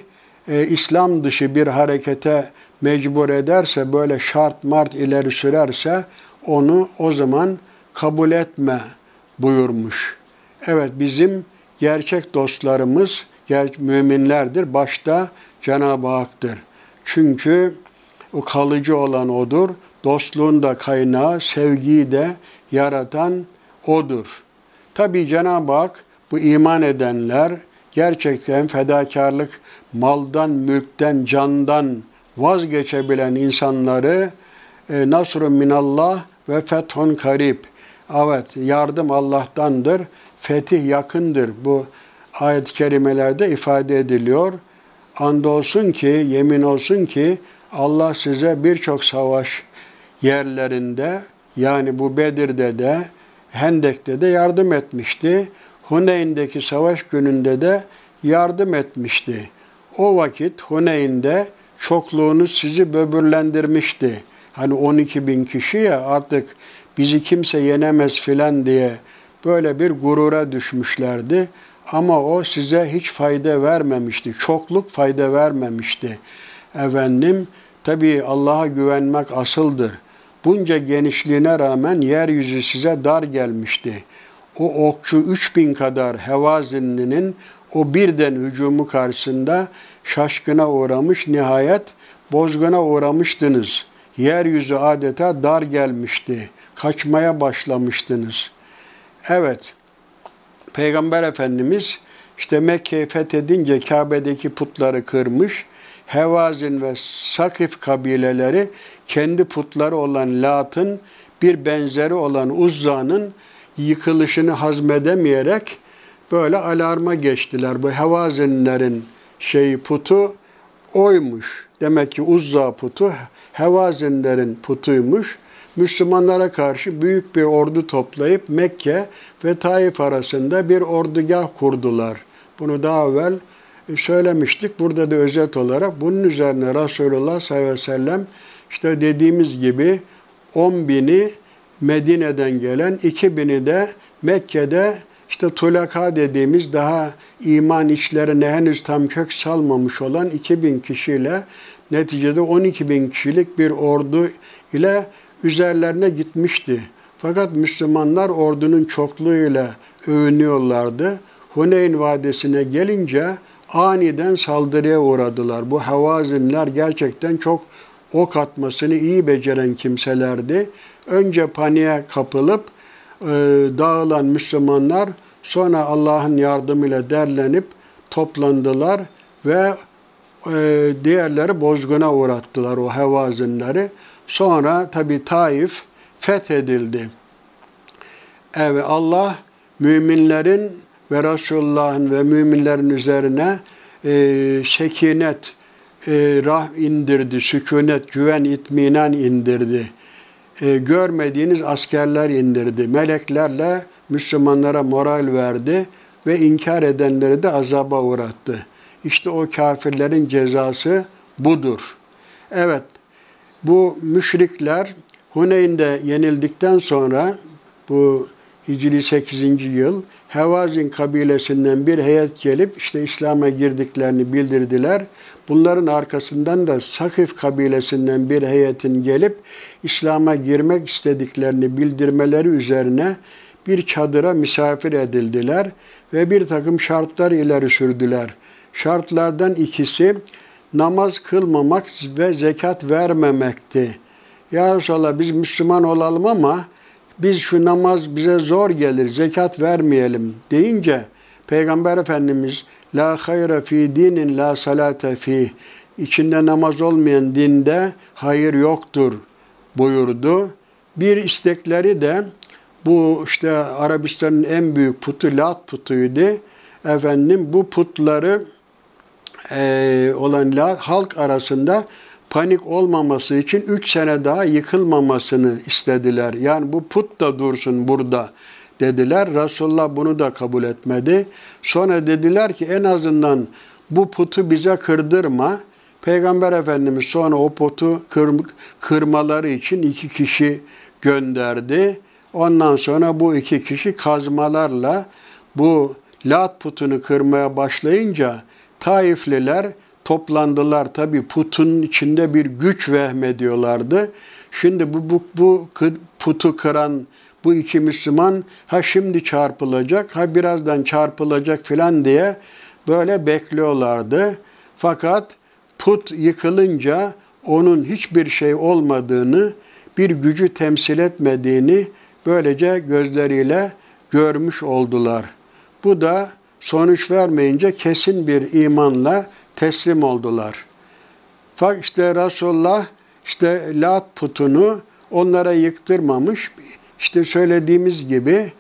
e, İslam dışı bir harekete mecbur ederse, böyle şart mart ileri sürerse onu o zaman kabul etme buyurmuş. Evet bizim gerçek dostlarımız müminlerdir. Başta Cenab-ı Hak'tır. Çünkü o kalıcı olan O'dur. Dostluğun da kaynağı, sevgiyi de yaratan O'dur. Tabi Cenab-ı Hak bu iman edenler gerçekten fedakarlık, maldan, mülkten, candan vazgeçebilen insanları e, nasrun minallah ve fethun karib. Evet, yardım Allah'tandır, fetih yakındır. Bu ayet-i kerimelerde ifade ediliyor. Andolsun ki, yemin olsun ki Allah size birçok savaş yerlerinde yani bu Bedir'de de Hendek'te de yardım etmişti. Huneyn'deki savaş gününde de yardım etmişti. O vakit Huneyn'de çokluğunuz sizi böbürlendirmişti. Hani 12 bin kişi ya artık bizi kimse yenemez filan diye böyle bir gurura düşmüşlerdi. Ama o size hiç fayda vermemişti. Çokluk fayda vermemişti. Efendim tabi Allah'a güvenmek asıldır. Bunca genişliğine rağmen yeryüzü size dar gelmişti. O okçu 3000 kadar Hevazinli'nin o birden hücumu karşısında şaşkına uğramış nihayet bozguna uğramıştınız. Yeryüzü adeta dar gelmişti. Kaçmaya başlamıştınız. Evet, Peygamber Efendimiz işte Mekke'yi fethedince Kabe'deki putları kırmış. Hevazin ve Sakif kabileleri kendi putları olan Lat'ın bir benzeri olan Uzza'nın yıkılışını hazmedemeyerek böyle alarma geçtiler. Bu Hevazinlerin şeyi putu oymuş. Demek ki Uzza putu Hevazinlerin putuymuş. Müslümanlara karşı büyük bir ordu toplayıp Mekke ve Taif arasında bir ordugah kurdular. Bunu daha evvel e, söylemiştik. Burada da özet olarak bunun üzerine Resulullah sallallahu aleyhi ve sellem işte dediğimiz gibi 10 bini Medine'den gelen, 2 bini de Mekke'de işte tulaka dediğimiz daha iman içlerine henüz tam kök salmamış olan 2000 kişiyle neticede 12 bin kişilik bir ordu ile üzerlerine gitmişti. Fakat Müslümanlar ordunun çokluğuyla övünüyorlardı. Huneyn Vadisi'ne gelince aniden saldırıya uğradılar. Bu Havazinler gerçekten çok ok atmasını iyi beceren kimselerdi. Önce paniğe kapılıp e, dağılan Müslümanlar sonra Allah'ın yardımıyla derlenip toplandılar ve e, diğerleri bozguna uğrattılar o hevazinleri. Sonra tabi Taif fethedildi. Evet Allah müminlerin ve Resulullah'ın ve müminlerin üzerine e, sekinet, e, rah indirdi, sükunet, güven, itminan indirdi. E, görmediğiniz askerler indirdi. Meleklerle Müslümanlara moral verdi ve inkar edenleri de azaba uğrattı. İşte o kafirlerin cezası budur. Evet, bu müşrikler Huneyn'de yenildikten sonra bu Hicri 8. yıl Hevazin kabilesinden bir heyet gelip işte İslam'a girdiklerini bildirdiler. Bunların arkasından da Sakif kabilesinden bir heyetin gelip İslam'a girmek istediklerini bildirmeleri üzerine bir çadıra misafir edildiler ve bir takım şartlar ileri sürdüler. Şartlardan ikisi namaz kılmamak ve zekat vermemekti. Ya Resulallah biz Müslüman olalım ama biz şu namaz bize zor gelir, zekat vermeyelim deyince Peygamber Efendimiz La hayra fi dinin la salate fi içinde namaz olmayan dinde hayır yoktur buyurdu. Bir istekleri de bu işte Arabistan'ın en büyük putu Lat putuydu. Efendim bu putları e, olan halk arasında panik olmaması için üç sene daha yıkılmamasını istediler. Yani bu put da dursun burada dediler. Resulullah bunu da kabul etmedi. Sonra dediler ki en azından bu putu bize kırdırma. Peygamber Efendimiz sonra o putu kır, kırmaları için iki kişi gönderdi. Ondan sonra bu iki kişi kazmalarla bu Lat putunu kırmaya başlayınca Taifliler toplandılar. Tabi putun içinde bir güç vehmediyorlardı. Şimdi bu, bu, bu putu kıran bu iki Müslüman ha şimdi çarpılacak ha birazdan çarpılacak filan diye böyle bekliyorlardı. Fakat put yıkılınca onun hiçbir şey olmadığını, bir gücü temsil etmediğini böylece gözleriyle görmüş oldular. Bu da sonuç vermeyince kesin bir imanla teslim oldular. Fakat işte Resulullah işte Lat putunu onlara yıktırmamış. İşte söylediğimiz gibi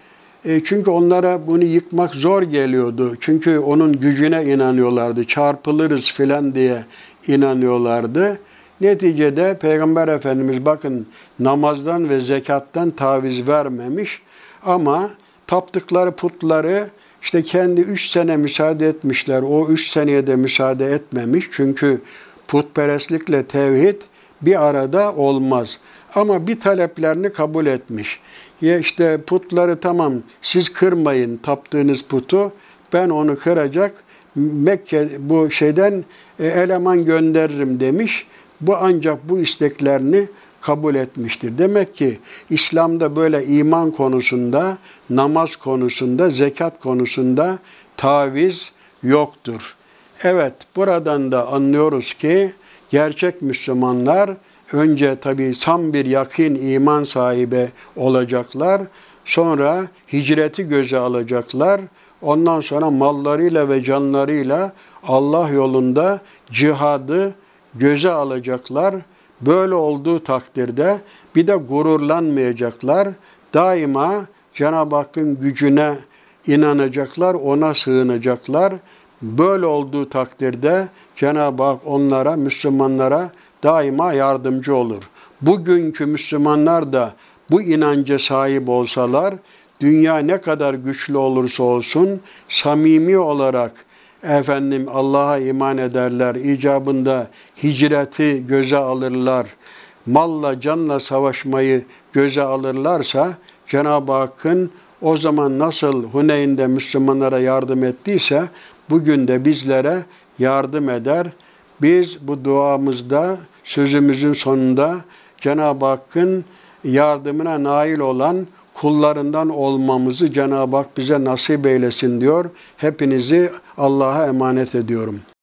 e, çünkü onlara bunu yıkmak zor geliyordu. Çünkü onun gücüne inanıyorlardı. Çarpılırız filan diye inanıyorlardı. Neticede Peygamber Efendimiz bakın namazdan ve zekattan taviz vermemiş ama taptıkları putları işte kendi üç sene müsaade etmişler. O üç seneye de müsaade etmemiş. Çünkü putperestlikle tevhid bir arada olmaz. Ama bir taleplerini kabul etmiş. Ya işte putları tamam siz kırmayın taptığınız putu. Ben onu kıracak Mekke bu şeyden e, eleman gönderirim demiş. Bu ancak bu isteklerini kabul etmiştir. Demek ki İslam'da böyle iman konusunda, namaz konusunda, zekat konusunda taviz yoktur. Evet, buradan da anlıyoruz ki gerçek Müslümanlar önce tabi tam bir yakin iman sahibi olacaklar. Sonra hicreti göze alacaklar. Ondan sonra mallarıyla ve canlarıyla Allah yolunda cihadı göze alacaklar. Böyle olduğu takdirde bir de gururlanmayacaklar. Daima Cenab-ı Hakk'ın gücüne inanacaklar, ona sığınacaklar. Böyle olduğu takdirde Cenab-ı Hak onlara, Müslümanlara daima yardımcı olur. Bugünkü Müslümanlar da bu inanca sahip olsalar, dünya ne kadar güçlü olursa olsun, samimi olarak efendim Allah'a iman ederler, icabında hicreti göze alırlar, malla canla savaşmayı göze alırlarsa Cenab-ı Hakk'ın o zaman nasıl Huneyn'de Müslümanlara yardım ettiyse bugün de bizlere yardım eder. Biz bu duamızda sözümüzün sonunda Cenab-ı Hakk'ın yardımına nail olan kullarından olmamızı Cenab-ı Hak bize nasip eylesin diyor. Hepinizi Allah'a emanet ediyorum.